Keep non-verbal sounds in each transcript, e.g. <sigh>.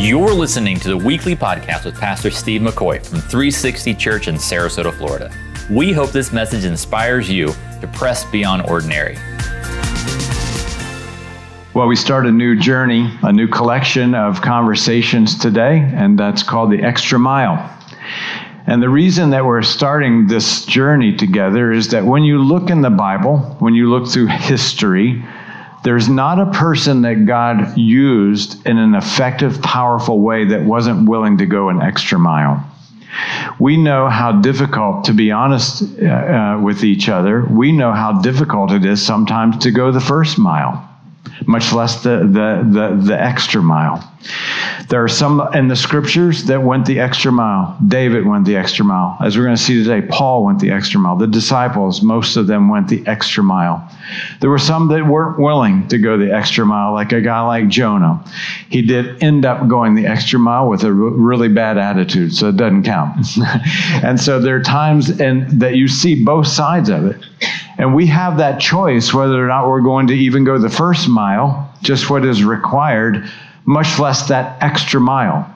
You're listening to the weekly podcast with Pastor Steve McCoy from 360 Church in Sarasota, Florida. We hope this message inspires you to press beyond ordinary. Well, we start a new journey, a new collection of conversations today, and that's called the Extra Mile. And the reason that we're starting this journey together is that when you look in the Bible, when you look through history, there's not a person that God used in an effective, powerful way that wasn't willing to go an extra mile. We know how difficult, to be honest uh, uh, with each other, we know how difficult it is sometimes to go the first mile much less the, the, the, the, extra mile. There are some in the scriptures that went the extra mile. David went the extra mile. As we're going to see today, Paul went the extra mile. The disciples, most of them went the extra mile. There were some that weren't willing to go the extra mile, like a guy like Jonah. He did end up going the extra mile with a really bad attitude, so it doesn't count. <laughs> and so there are times and that you see both sides of it. And we have that choice whether or not we're going to even go the first mile, just what is required, much less that extra mile.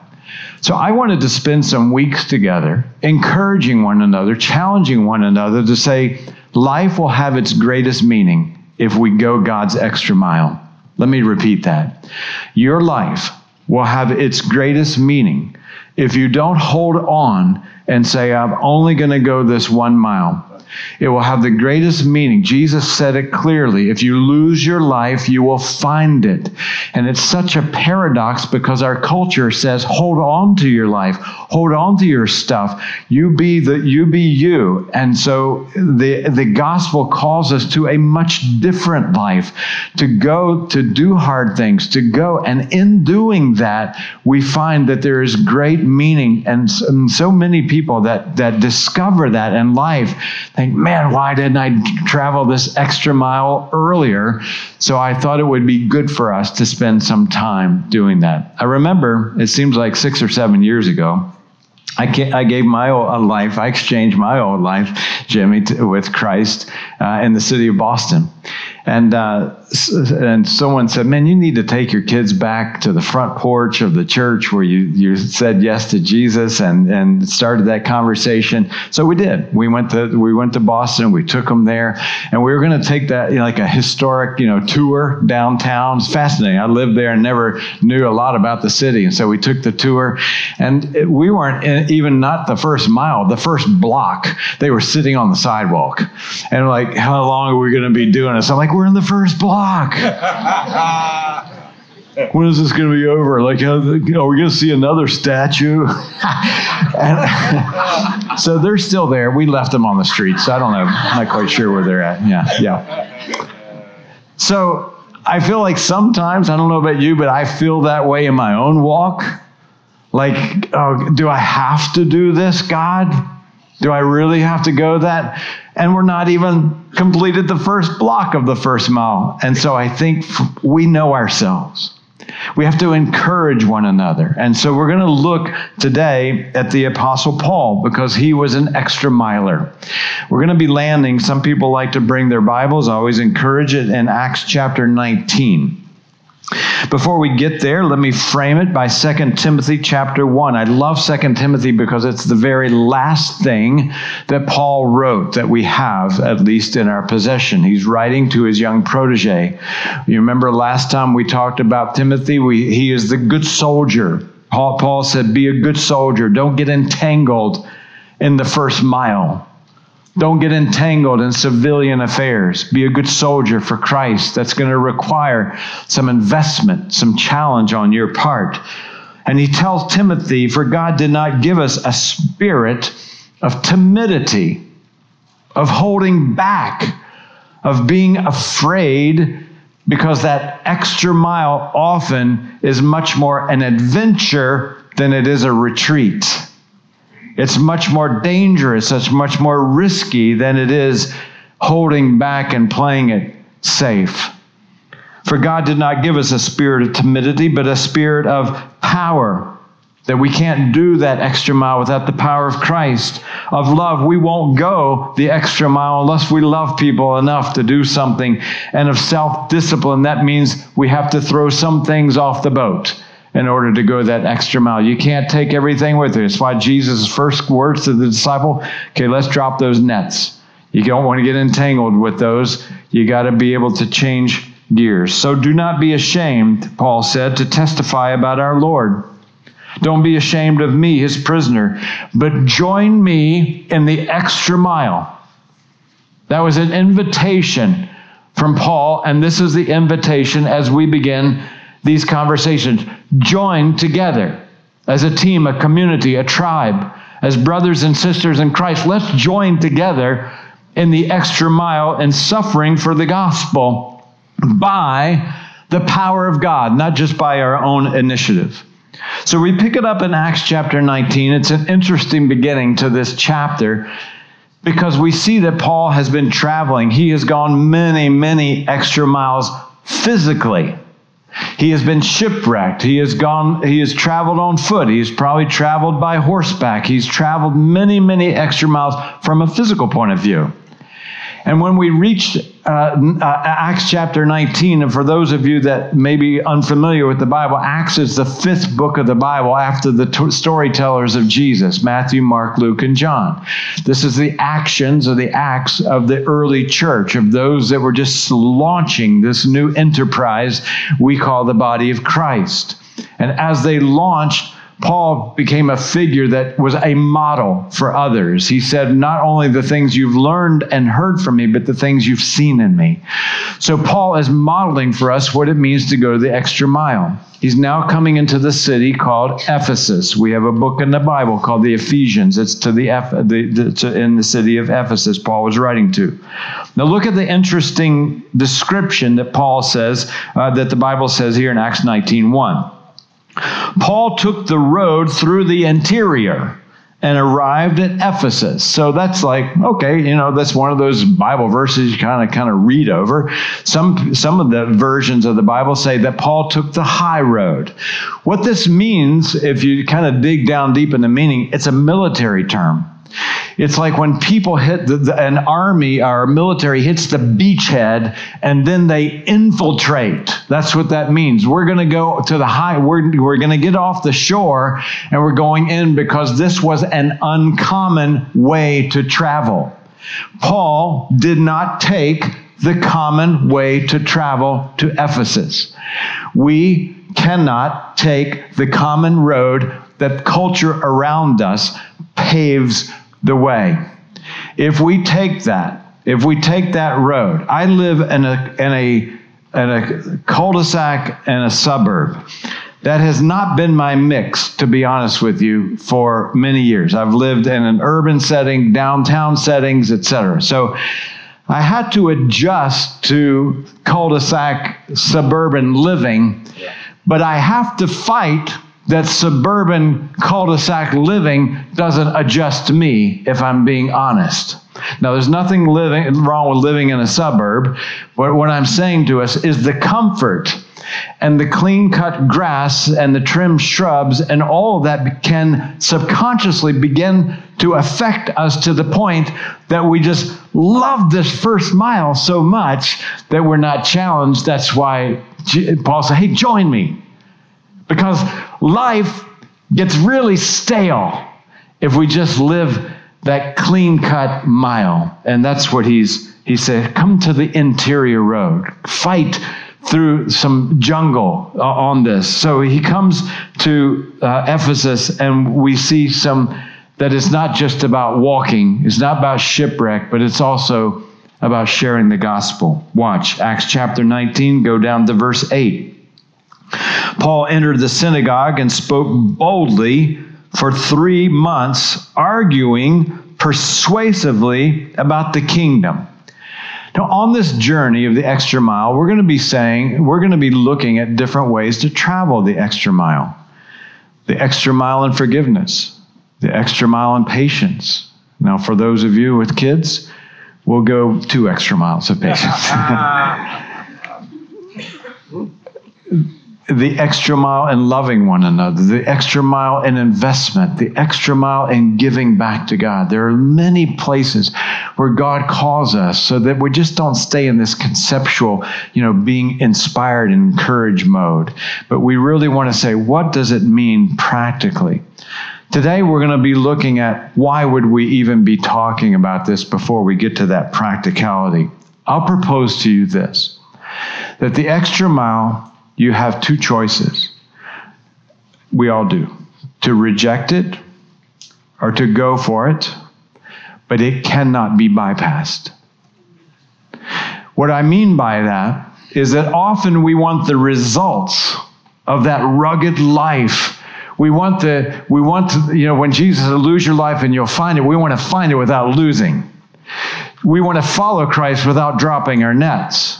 So I wanted to spend some weeks together, encouraging one another, challenging one another to say, life will have its greatest meaning if we go God's extra mile. Let me repeat that. Your life will have its greatest meaning if you don't hold on and say, I'm only going to go this one mile. It will have the greatest meaning. Jesus said it clearly. If you lose your life, you will find it. And it's such a paradox because our culture says, hold on to your life, hold on to your stuff. You be the you be you. And so the the gospel calls us to a much different life, to go to do hard things, to go. And in doing that, we find that there is great meaning. And so many people that that discover that in life, they think, man, why didn't I travel this extra mile earlier? So I thought it would be good for us to spend some time doing that. I remember, it seems like six or seven years ago, I, gave my old life, I exchanged my old life, Jimmy, to, with Christ uh, in the city of Boston. And uh, and someone said, "Man, you need to take your kids back to the front porch of the church where you you said yes to Jesus and and started that conversation." So we did. We went to we went to Boston. We took them there, and we were going to take that you know, like a historic you know tour downtown. It's fascinating. I lived there and never knew a lot about the city, and so we took the tour, and it, we weren't in, even not the first mile, the first block. They were sitting on the sidewalk, and like, how long are we going to be doing this? I'm like we're in the first block. <laughs> when is this going to be over? Like, you are we going to see another statue? <laughs> and, <laughs> so they're still there. We left them on the streets. I don't know. I'm not quite sure where they're at. Yeah, yeah. So I feel like sometimes, I don't know about you, but I feel that way in my own walk. Like, oh, do I have to do this, God? Do I really have to go that? And we're not even completed the first block of the first mile. And so I think we know ourselves. We have to encourage one another. And so we're going to look today at the Apostle Paul because he was an extra miler. We're going to be landing, some people like to bring their Bibles. I always encourage it in Acts chapter 19. Before we get there, let me frame it by 2 Timothy chapter 1. I love 2 Timothy because it's the very last thing that Paul wrote that we have, at least in our possession. He's writing to his young protege. You remember last time we talked about Timothy? We, he is the good soldier. Paul, Paul said, Be a good soldier. Don't get entangled in the first mile. Don't get entangled in civilian affairs. Be a good soldier for Christ. That's going to require some investment, some challenge on your part. And he tells Timothy, For God did not give us a spirit of timidity, of holding back, of being afraid, because that extra mile often is much more an adventure than it is a retreat. It's much more dangerous, it's much more risky than it is holding back and playing it safe. For God did not give us a spirit of timidity, but a spirit of power. That we can't do that extra mile without the power of Christ. Of love, we won't go the extra mile unless we love people enough to do something. And of self discipline, that means we have to throw some things off the boat in order to go that extra mile. You can't take everything with you. It's why Jesus' first words to the disciple, okay, let's drop those nets. You don't want to get entangled with those. You got to be able to change gears. So do not be ashamed, Paul said, to testify about our Lord. Don't be ashamed of me, his prisoner, but join me in the extra mile. That was an invitation from Paul, and this is the invitation as we begin these conversations. Join together as a team, a community, a tribe, as brothers and sisters in Christ. Let's join together in the extra mile and suffering for the gospel by the power of God, not just by our own initiative. So we pick it up in Acts chapter 19. It's an interesting beginning to this chapter because we see that Paul has been traveling. He has gone many, many extra miles physically. He has been shipwrecked. He has gone, he has traveled on foot. He's probably traveled by horseback. He's traveled many, many extra miles from a physical point of view. And when we reached uh, uh, Acts chapter 19, and for those of you that may be unfamiliar with the Bible, Acts is the fifth book of the Bible after the t- storytellers of Jesus Matthew, Mark, Luke, and John. This is the actions or the acts of the early church, of those that were just launching this new enterprise we call the body of Christ. And as they launched, Paul became a figure that was a model for others. He said, Not only the things you've learned and heard from me, but the things you've seen in me. So, Paul is modeling for us what it means to go the extra mile. He's now coming into the city called Ephesus. We have a book in the Bible called the Ephesians. It's to the, the, the to, in the city of Ephesus. Paul was writing to. Now look at the interesting description that Paul says uh, that the Bible says here in Acts 19:1. Paul took the road through the interior and arrived at Ephesus. So that's like, okay, you know, that's one of those Bible verses you kind of kind of read over. Some some of the versions of the Bible say that Paul took the high road. What this means, if you kind of dig down deep in the meaning, it's a military term. It's like when people hit the, the, an army or military hits the beachhead and then they infiltrate. That's what that means. We're going to go to the high, we're, we're going to get off the shore and we're going in because this was an uncommon way to travel. Paul did not take the common way to travel to Ephesus. We cannot take the common road that culture around us paves the way. If we take that, if we take that road, I live in a in a in a cul-de-sac in a suburb. That has not been my mix, to be honest with you, for many years. I've lived in an urban setting, downtown settings, etc. So I had to adjust to cul-de-sac suburban living, but I have to fight that suburban cul-de-sac living doesn't adjust me if I'm being honest. Now, there's nothing living, wrong with living in a suburb, but what I'm saying to us is the comfort and the clean cut grass and the trimmed shrubs and all of that can subconsciously begin to affect us to the point that we just love this first mile so much that we're not challenged. That's why Paul said, Hey, join me. Because life gets really stale if we just live that clean cut mile. And that's what he's, he said, come to the interior road, fight through some jungle uh, on this. So he comes to uh, Ephesus, and we see some that it's not just about walking, it's not about shipwreck, but it's also about sharing the gospel. Watch Acts chapter 19, go down to verse 8. Paul entered the synagogue and spoke boldly for three months, arguing persuasively about the kingdom. Now, on this journey of the extra mile, we're going to be saying, we're going to be looking at different ways to travel the extra mile. The extra mile in forgiveness, the extra mile in patience. Now, for those of you with kids, we'll go two extra miles of patience. <laughs> <laughs> the extra mile in loving one another, the extra mile in investment, the extra mile in giving back to God. There are many places where God calls us so that we just don't stay in this conceptual, you know, being inspired and encouraged mode. But we really want to say, what does it mean practically? Today we're going to be looking at why would we even be talking about this before we get to that practicality. I'll propose to you this that the extra mile you have two choices. We all do to reject it or to go for it, but it cannot be bypassed. What I mean by that is that often we want the results of that rugged life. We want the, we want to, you know, when Jesus said, lose your life and you'll find it, we want to find it without losing. We want to follow Christ without dropping our nets.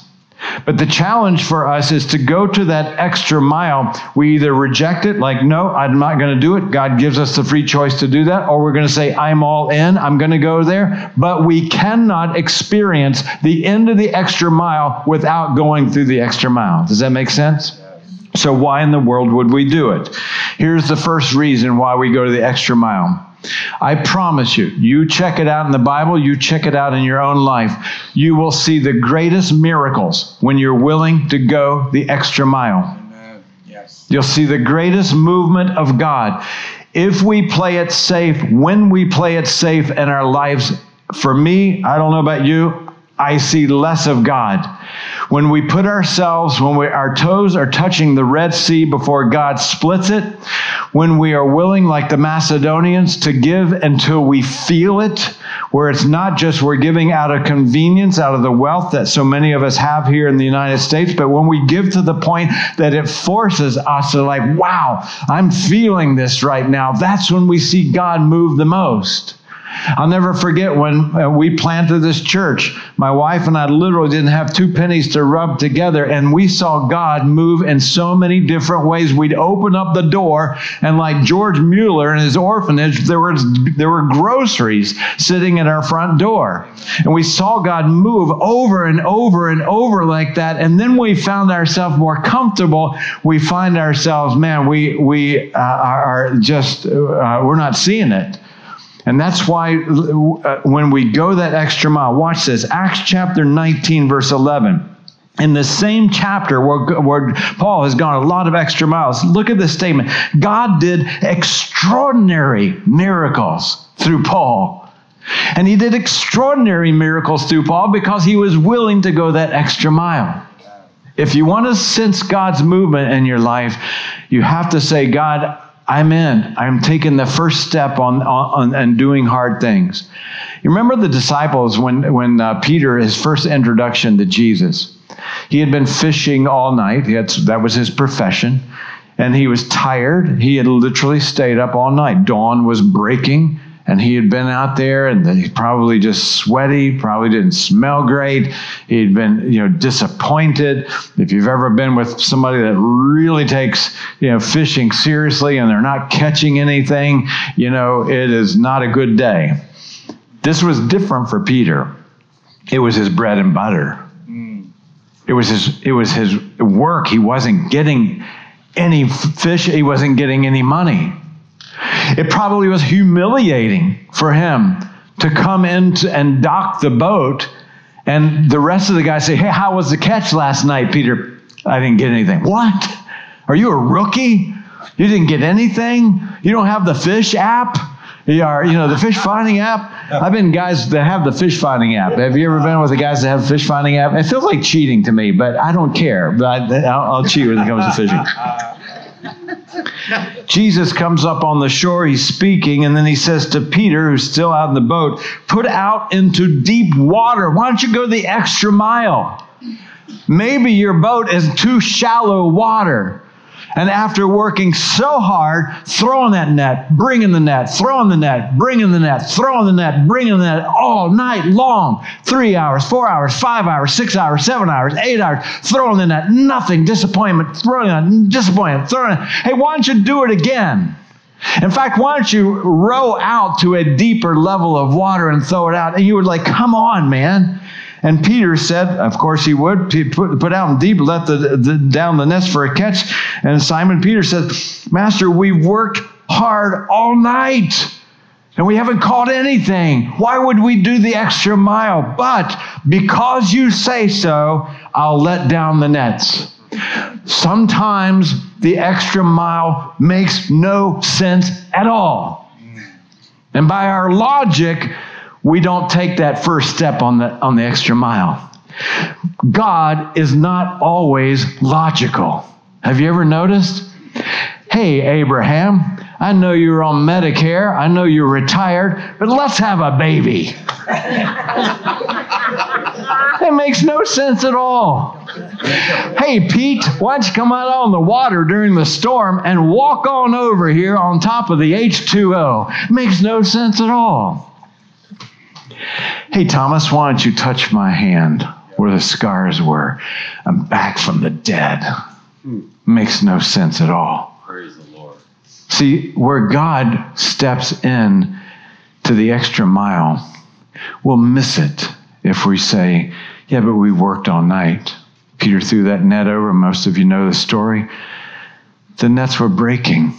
But the challenge for us is to go to that extra mile. We either reject it, like, no, I'm not going to do it. God gives us the free choice to do that. Or we're going to say, I'm all in. I'm going to go there. But we cannot experience the end of the extra mile without going through the extra mile. Does that make sense? So, why in the world would we do it? Here's the first reason why we go to the extra mile I promise you, you check it out in the Bible, you check it out in your own life, you will see the greatest miracles when you're willing to go the extra mile. Yes. You'll see the greatest movement of God. If we play it safe, when we play it safe in our lives, for me, I don't know about you, I see less of God. When we put ourselves, when we, our toes are touching the Red Sea before God splits it, when we are willing, like the Macedonians, to give until we feel it, where it's not just we're giving out of convenience, out of the wealth that so many of us have here in the United States, but when we give to the point that it forces us to, like, wow, I'm feeling this right now, that's when we see God move the most. I'll never forget when uh, we planted this church. My wife and I literally didn't have two pennies to rub together, and we saw God move in so many different ways. We'd open up the door, and like George Mueller in his orphanage, there was there were groceries sitting at our front door, and we saw God move over and over and over like that. And then we found ourselves more comfortable. We find ourselves, man, we we uh, are just uh, we're not seeing it. And that's why uh, when we go that extra mile, watch this Acts chapter 19, verse 11. In the same chapter where, where Paul has gone a lot of extra miles, look at this statement God did extraordinary miracles through Paul. And he did extraordinary miracles through Paul because he was willing to go that extra mile. If you want to sense God's movement in your life, you have to say, God, I'm in. I'm taking the first step on, on, on and doing hard things. You remember the disciples when, when uh, Peter, his first introduction to Jesus, he had been fishing all night. Had, that was his profession. And he was tired. He had literally stayed up all night. Dawn was breaking and he had been out there and he probably just sweaty probably didn't smell great. He'd been you know disappointed. If you've ever been with somebody that really takes you know fishing seriously and they're not catching anything you know it is not a good day. This was different for peter. It was his bread and butter. Hmm. It was his it was his work. He wasn't getting any fish. He wasn't getting any money it probably was humiliating for him to come in and dock the boat, and the rest of the guys say, Hey, how was the catch last night, Peter? I didn't get anything. What? Are you a rookie? You didn't get anything? You don't have the fish app? You are, you know, the fish finding app. I've been guys that have the fish finding app. Have you ever been with the guys that have the fish finding app? It feels like cheating to me, but I don't care. But I, will cheat when it comes to fishing. <laughs> Jesus comes up on the shore, he's speaking, and then he says to Peter, who's still out in the boat, Put out into deep water. Why don't you go the extra mile? Maybe your boat is too shallow water. And after working so hard, throwing that net, bringing the net, throwing the net, bringing the net, throwing the net, bringing the net all night long three hours, four hours, five hours, six hours, seven hours, eight hours, throwing the net, nothing, disappointment, throwing it, disappointment, throwing it. Hey, why don't you do it again? In fact, why don't you row out to a deeper level of water and throw it out? And you would like, come on, man. And Peter said, of course he would, put, put out in deep, let the, the, down the nets for a catch. And Simon Peter said, Master, we've worked hard all night and we haven't caught anything. Why would we do the extra mile? But because you say so, I'll let down the nets. Sometimes the extra mile makes no sense at all. And by our logic, we don't take that first step on the, on the extra mile. God is not always logical. Have you ever noticed? Hey, Abraham, I know you're on Medicare. I know you're retired, but let's have a baby. <laughs> it makes no sense at all. Hey, Pete, why don't you come out on the water during the storm and walk on over here on top of the H2O? It makes no sense at all. Hey, Thomas, why don't you touch my hand where the scars were? I'm back from the dead. Makes no sense at all. See, where God steps in to the extra mile, we'll miss it if we say, Yeah, but we worked all night. Peter threw that net over. Most of you know the story. The nets were breaking.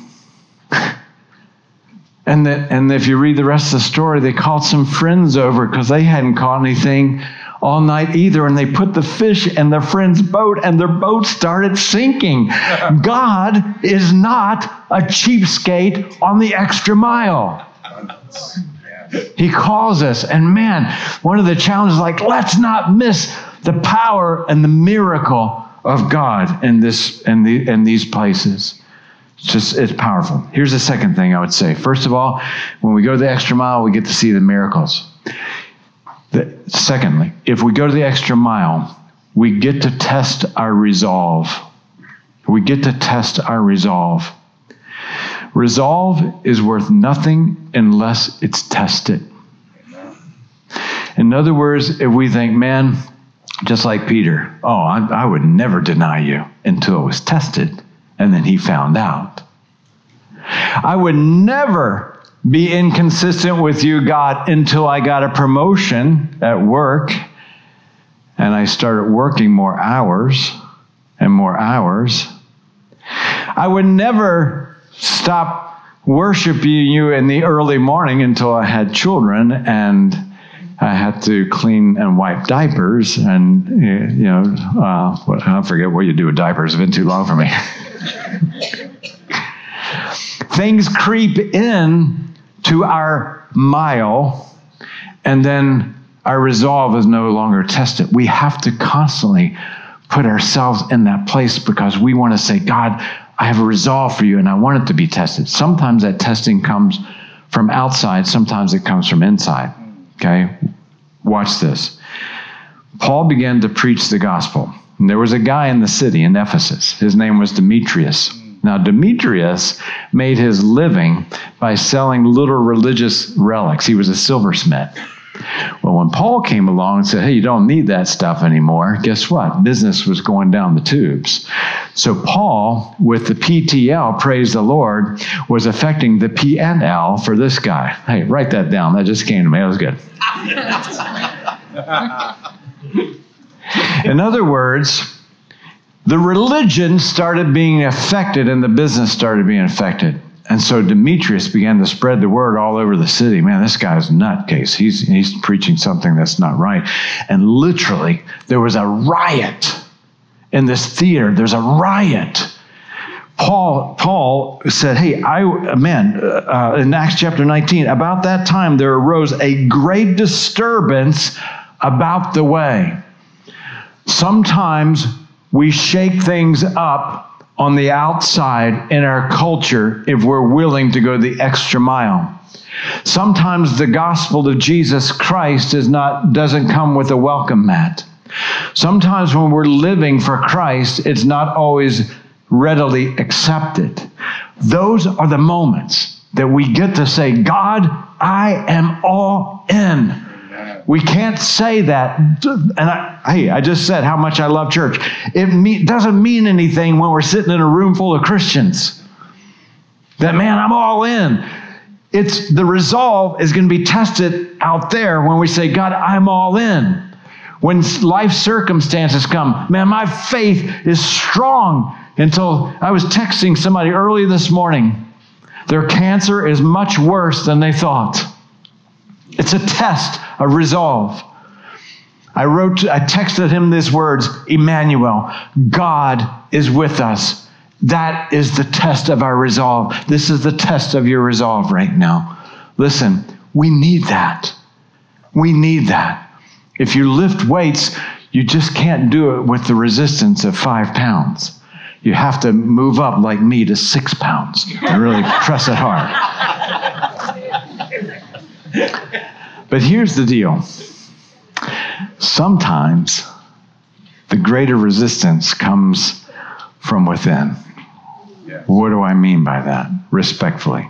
And, that, and if you read the rest of the story, they called some friends over because they hadn't caught anything all night either. And they put the fish in their friend's boat, and their boat started sinking. <laughs> God is not a cheapskate on the extra mile. He calls us, and man, one of the challenges like, let's not miss the power and the miracle of God in this in, the, in these places. Just it's powerful. Here's the second thing I would say. First of all, when we go the extra mile, we get to see the miracles. The, secondly, if we go to the extra mile, we get to test our resolve. We get to test our resolve. Resolve is worth nothing unless it's tested. In other words, if we think, man, just like Peter, oh, I, I would never deny you until it was tested, and then he found out. I would never be inconsistent with you, God, until I got a promotion at work and I started working more hours and more hours. I would never stop worshiping you in the early morning until I had children and I had to clean and wipe diapers, and you know, uh, I forget what you do with diapers. It's been too long for me. <laughs> Things creep in to our mile, and then our resolve is no longer tested. We have to constantly put ourselves in that place because we want to say, God, I have a resolve for you and I want it to be tested. Sometimes that testing comes from outside, sometimes it comes from inside. Okay? Watch this. Paul began to preach the gospel. And there was a guy in the city in Ephesus. His name was Demetrius. Now, Demetrius made his living by selling little religious relics. He was a silversmith. Well, when Paul came along and said, Hey, you don't need that stuff anymore, guess what? Business was going down the tubes. So, Paul, with the PTL, praise the Lord, was affecting the PNL for this guy. Hey, write that down. That just came to me. That was good. <laughs> In other words, the religion started being affected and the business started being affected. And so Demetrius began to spread the word all over the city. Man, this guy's nutcase. He's, he's preaching something that's not right. And literally, there was a riot in this theater. There's a riot. Paul, Paul said, Hey, I, man, uh, in Acts chapter 19, about that time there arose a great disturbance about the way. Sometimes we shake things up on the outside in our culture if we're willing to go the extra mile. Sometimes the gospel of Jesus Christ is not doesn't come with a welcome mat. Sometimes when we're living for Christ, it's not always readily accepted. Those are the moments that we get to say, God, I am all in. We can't say that. And I, hey, I just said how much I love church. It me, doesn't mean anything when we're sitting in a room full of Christians. That, man, I'm all in. It's the resolve is going to be tested out there when we say, God, I'm all in. When life circumstances come, man, my faith is strong until I was texting somebody early this morning. Their cancer is much worse than they thought. It's a test of resolve. I wrote, I texted him these words Emmanuel, God is with us. That is the test of our resolve. This is the test of your resolve right now. Listen, we need that. We need that. If you lift weights, you just can't do it with the resistance of five pounds. You have to move up like me to six pounds and really press it hard. But here's the deal sometimes the greater resistance comes from within. What do I mean by that? Respectfully.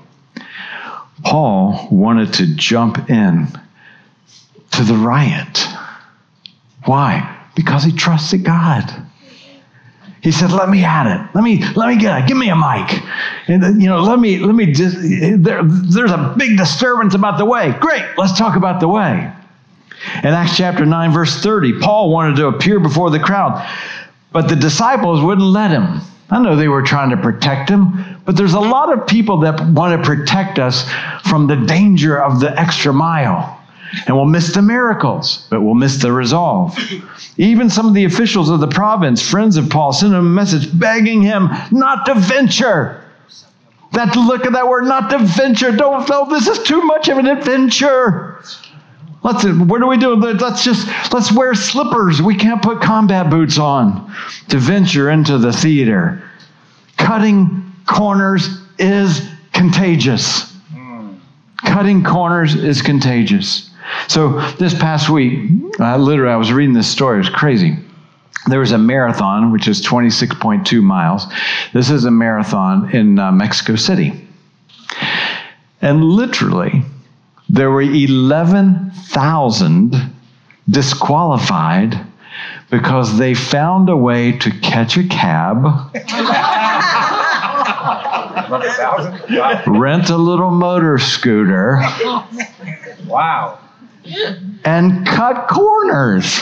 Paul wanted to jump in to the riot. Why? Because he trusted God. He said, "Let me at it. Let me let me get it. Give me a mic, and uh, you know, let me let me just. There, there's a big disturbance about the way. Great, let's talk about the way." In Acts chapter nine, verse thirty, Paul wanted to appear before the crowd, but the disciples wouldn't let him. I know they were trying to protect him, but there's a lot of people that want to protect us from the danger of the extra mile. And we'll miss the miracles, but we'll miss the resolve. Even some of the officials of the province, friends of Paul, sent him a message begging him not to venture. That look at that word, not to venture. Don't, no, this is too much of an adventure. Let's, what are we doing? Let's just, let's wear slippers. We can't put combat boots on to venture into the theater. Cutting corners is contagious. Cutting corners is contagious. So this past week, uh, literally, I was reading this story. It was crazy. There was a marathon, which is 26.2 miles. This is a marathon in uh, Mexico City. And literally, there were 11,000 disqualified because they found a way to catch a cab, rent a little motor scooter. Wow and cut corners.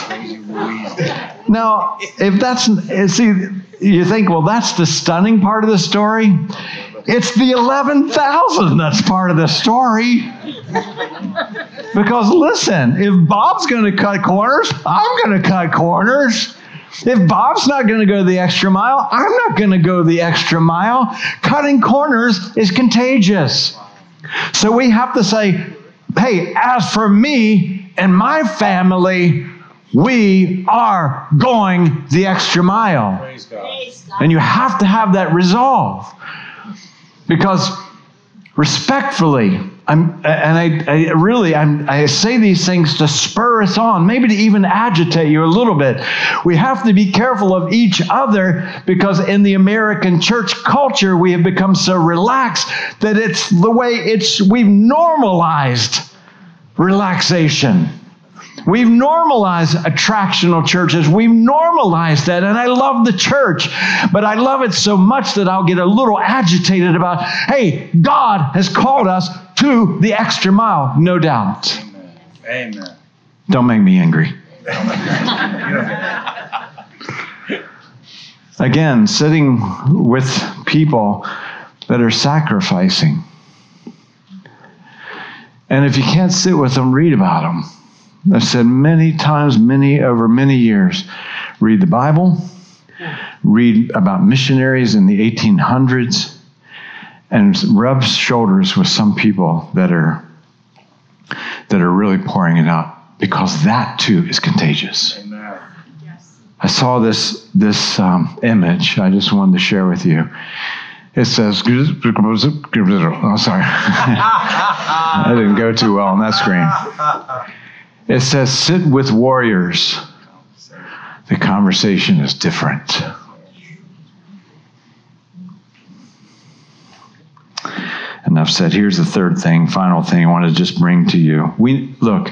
Now, if that's, see, you think, well, that's the stunning part of the story. It's the 11,000 that's part of the story. Because listen, if Bob's going to cut corners, I'm going to cut corners. If Bob's not going to go the extra mile, I'm not going to go the extra mile. Cutting corners is contagious. So we have to say, hey, as for me and my family, we are going the extra mile. And you have to have that resolve. Because respectfully, I'm, and I, I really, I'm, I say these things to spur us on, maybe to even agitate you a little bit. We have to be careful of each other because in the American church culture, we have become so relaxed that it's the way it's, we've normalized relaxation. We've normalized attractional churches. We've normalized that. And I love the church, but I love it so much that I'll get a little agitated about, hey, God has called us to the extra mile, no doubt. Amen. Amen. Don't make me angry. <laughs> Again, sitting with people that are sacrificing. And if you can't sit with them, read about them. I've said many times, many over many years, read the Bible, read about missionaries in the 1800s, and rub shoulders with some people that are that are really pouring it out because that too is contagious. Amen. I saw this this um, image. I just wanted to share with you. It says, <laughs> "Oh, sorry, <laughs> I didn't go too well on that screen." <laughs> It says, "Sit with warriors." The conversation is different. Enough said. Here's the third thing, final thing I want to just bring to you. We look.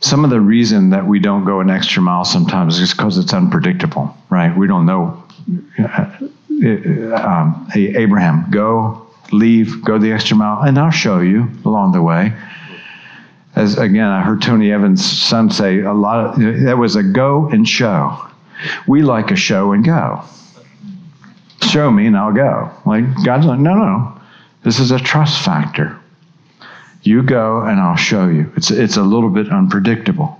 Some of the reason that we don't go an extra mile sometimes is because it's unpredictable, right? We don't know. Um, hey, Abraham, go, leave, go the extra mile, and I'll show you along the way. As again, I heard Tony Evans' son say a lot of that was a go and show. We like a show and go. Show me and I'll go. Like God's like, no, no. This is a trust factor. You go and I'll show you. It's, it's a little bit unpredictable.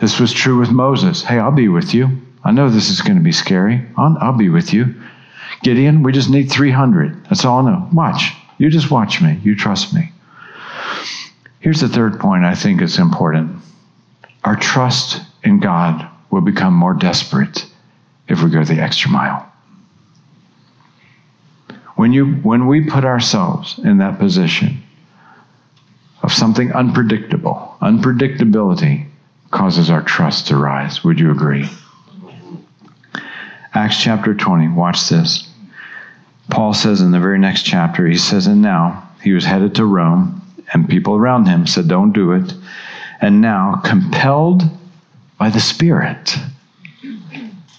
This was true with Moses. Hey, I'll be with you. I know this is going to be scary. I'll, I'll be with you. Gideon, we just need 300. That's all I know. Watch. You just watch me. You trust me. Here's the third point I think is important. Our trust in God will become more desperate if we go the extra mile. When, you, when we put ourselves in that position of something unpredictable, unpredictability causes our trust to rise. Would you agree? Acts chapter 20, watch this. Paul says in the very next chapter, he says, And now he was headed to Rome, and people around him said, Don't do it. And now, compelled by the Spirit,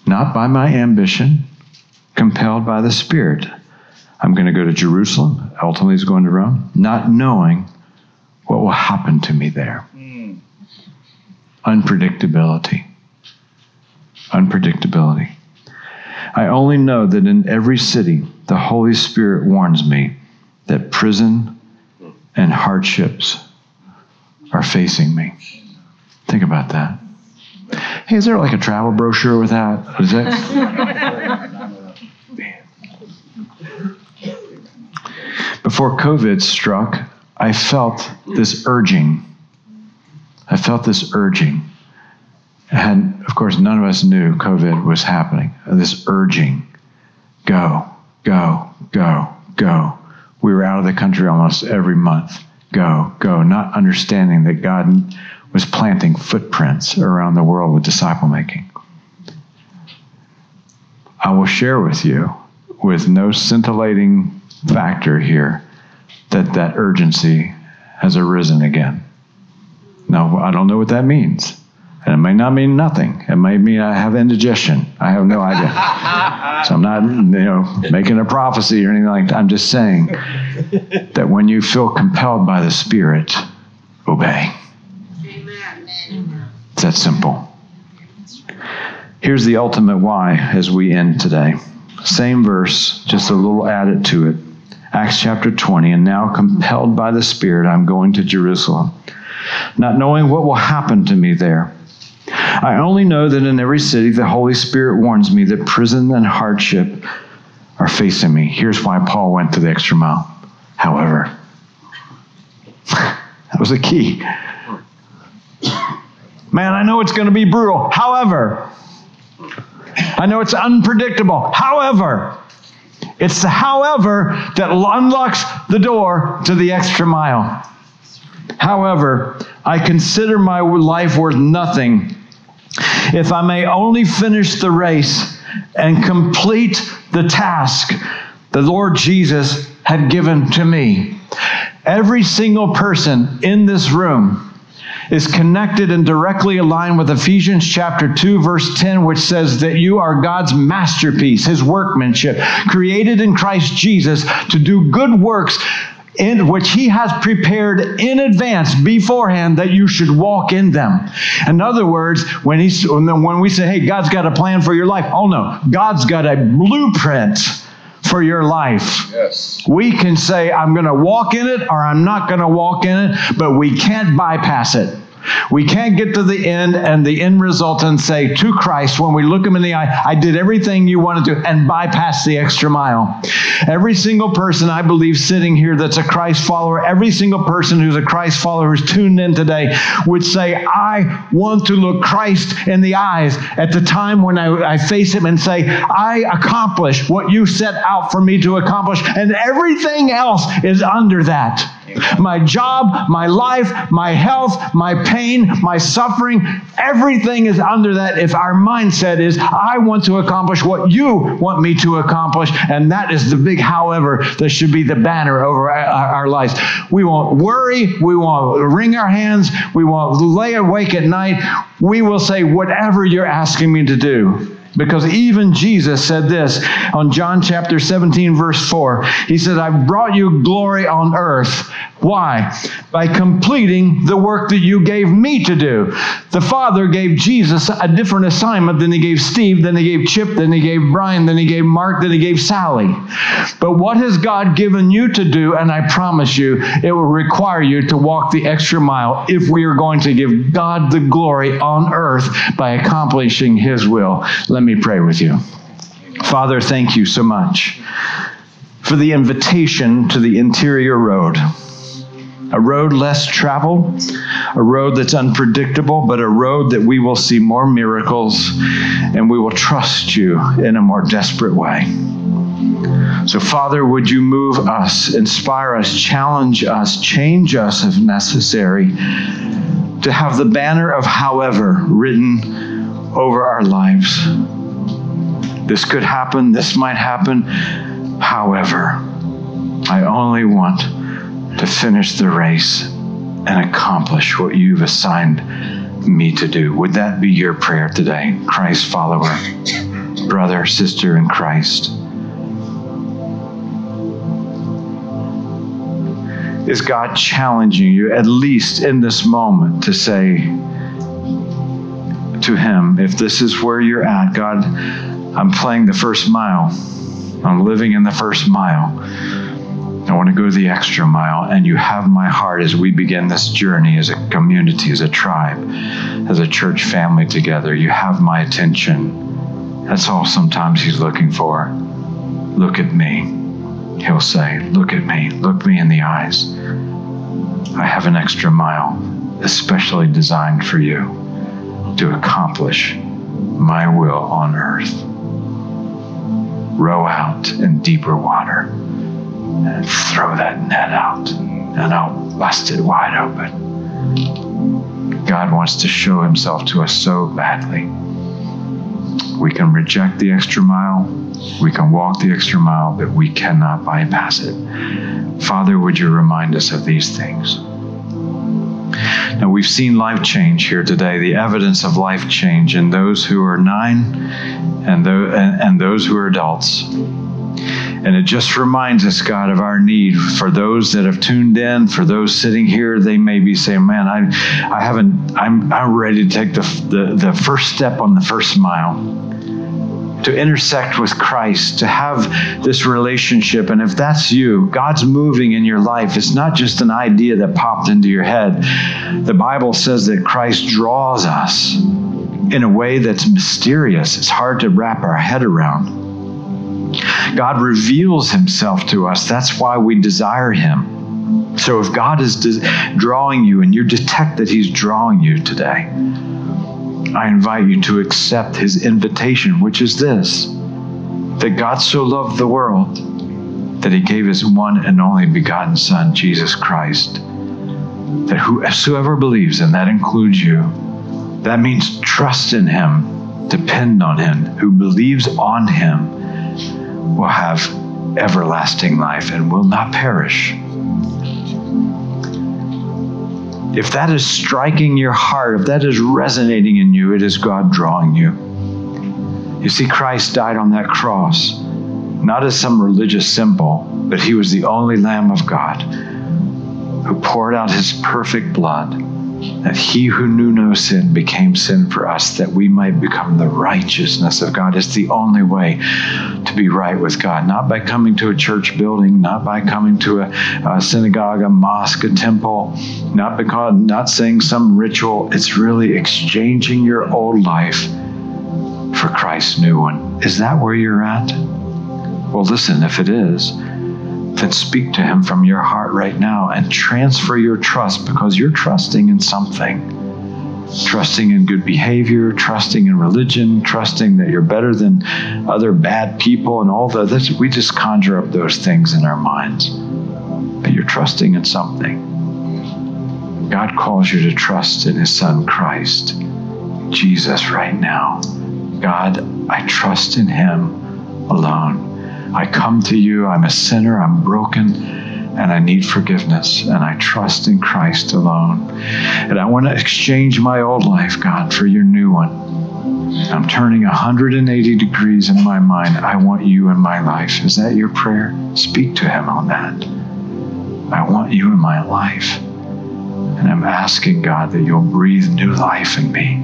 not by my ambition, compelled by the Spirit. I'm going to go to Jerusalem, ultimately, he's going to Rome, not knowing what will happen to me there. Mm. Unpredictability. Unpredictability. I only know that in every city, the Holy Spirit warns me that prison and hardships are facing me. Think about that. Hey, is there like a travel brochure with that? Is that? Before COVID struck, I felt this urging. I felt this urging. And of course, none of us knew COVID was happening. This urging go, go, go, go. We were out of the country almost every month. Go, go. Not understanding that God was planting footprints around the world with disciple making. I will share with you, with no scintillating factor here, that that urgency has arisen again. Now, I don't know what that means. And it may not mean nothing. It may mean I have indigestion. I have no idea. <laughs> so I'm not, you know, making a prophecy or anything like that. I'm just saying that when you feel compelled by the Spirit, obey. Amen. It's that simple. Here's the ultimate why as we end today. Same verse, just a little added to it. Acts chapter 20, and now compelled by the Spirit, I'm going to Jerusalem, not knowing what will happen to me there. I only know that in every city the Holy Spirit warns me that prison and hardship are facing me. Here's why Paul went to the extra mile. However, <laughs> that was the key. Man, I know it's going to be brutal. However, I know it's unpredictable. However, it's the however that unlocks the door to the extra mile. However, I consider my life worth nothing if I may only finish the race and complete the task the Lord Jesus had given to me. Every single person in this room is connected and directly aligned with Ephesians chapter 2 verse 10 which says that you are God's masterpiece, his workmanship, created in Christ Jesus to do good works in which he has prepared in advance beforehand that you should walk in them. In other words, when he's when we say, "Hey, God's got a plan for your life," oh no, God's got a blueprint for your life. Yes. We can say, I'm going to walk in it or I'm not going to walk in it, but we can't bypass it. We can't get to the end and the end result and say to Christ, when we look him in the eye, I did everything you wanted to and bypass the extra mile. Every single person I believe sitting here that's a Christ follower, every single person who's a Christ follower who's tuned in today would say, I want to look Christ in the eyes at the time when I, I face him and say, I accomplished what you set out for me to accomplish, and everything else is under that. My job, my life, my health, my pain, my suffering, everything is under that if our mindset is, I want to accomplish what you want me to accomplish. And that is the big however that should be the banner over our, our lives. We won't worry. We won't wring our hands. We won't lay awake at night. We will say, whatever you're asking me to do. Because even Jesus said this on John chapter 17, verse 4. He said, I've brought you glory on earth Why? By completing the work that you gave me to do. The Father gave Jesus a different assignment than he gave Steve, than he gave Chip, than he gave Brian, than he gave Mark, than he gave Sally. But what has God given you to do? And I promise you, it will require you to walk the extra mile if we are going to give God the glory on earth by accomplishing his will. Let me pray with you. Father, thank you so much for the invitation to the interior road a road less traveled, a road that's unpredictable, but a road that we will see more miracles and we will trust you in a more desperate way. So, Father, would you move us, inspire us, challenge us, change us if necessary, to have the banner of however written over our lives. This could happen, this might happen, however. I only want to finish the race and accomplish what you've assigned me to do. Would that be your prayer today, Christ follower, brother, sister in Christ? Is God challenging you, at least in this moment, to say to Him, if this is where you're at, God, I'm playing the first mile, I'm living in the first mile. I want to go the extra mile, and you have my heart as we begin this journey as a community, as a tribe, as a church family together. You have my attention. That's all sometimes He's looking for. Look at me. He'll say, Look at me. Look me in the eyes. I have an extra mile, especially designed for you to accomplish my will on earth. Row out in deeper water and throw that net out, and I'll bust it wide open. God wants to show himself to us so badly. We can reject the extra mile, we can walk the extra mile, but we cannot bypass it. Father, would you remind us of these things? Now, we've seen life change here today, the evidence of life change in those who are nine and, those, and, those who are adults. And it just reminds us, God, of our need for those that have tuned in, for those sitting here. They may be saying, "Man, I, I haven't. I'm, I'm ready to take the, the the first step on the first mile." To intersect with Christ, to have this relationship. And if that's you, God's moving in your life. It's not just an idea that popped into your head. The Bible says that Christ draws us in a way that's mysterious. It's hard to wrap our head around. God reveals himself to us. That's why we desire him. So if God is drawing you and you detect that he's drawing you today, I invite you to accept his invitation, which is this that God so loved the world that he gave his one and only begotten Son, Jesus Christ. That whosoever believes, and that includes you, that means trust in him, depend on him, who believes on him will have everlasting life and will not perish. If that is striking your heart, if that is resonating in you, it is God drawing you. You see, Christ died on that cross, not as some religious symbol, but he was the only Lamb of God who poured out his perfect blood that he who knew no sin became sin for us, that we might become the righteousness of God. It's the only way to be right with God, not by coming to a church building, not by coming to a, a synagogue, a mosque, a temple, not because not saying some ritual. It's really exchanging your old life for Christ's new one. Is that where you're at? Well, listen, if it is, then speak to Him from your heart right now and transfer your trust because you're trusting in something. Trusting in good behavior, trusting in religion, trusting that you're better than other bad people, and all that. We just conjure up those things in our minds. But you're trusting in something. God calls you to trust in His Son Christ, Jesus, right now. God, I trust in Him alone. I come to you, I'm a sinner, I'm broken, and I need forgiveness, and I trust in Christ alone. And I want to exchange my old life, God, for your new one. I'm turning 180 degrees in my mind. I want you in my life. Is that your prayer? Speak to him on that. I want you in my life. And I'm asking God that you'll breathe new life in me.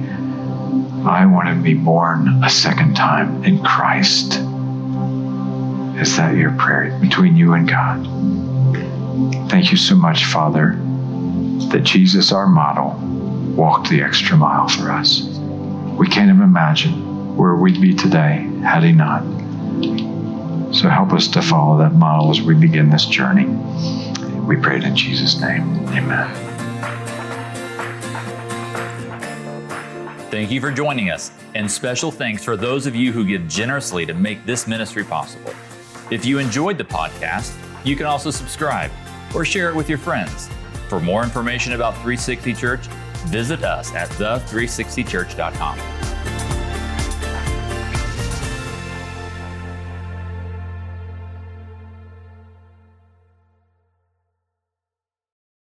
I want to be born a second time in Christ. Is that your prayer between you and God? Thank you so much, Father, that Jesus, our model, walked the extra mile for us. We can't even imagine where we'd be today had he not. So help us to follow that model as we begin this journey. We pray it in Jesus' name. Amen. Thank you for joining us, and special thanks for those of you who give generously to make this ministry possible. If you enjoyed the podcast, you can also subscribe or share it with your friends. For more information about 360 Church, visit us at the360church.com.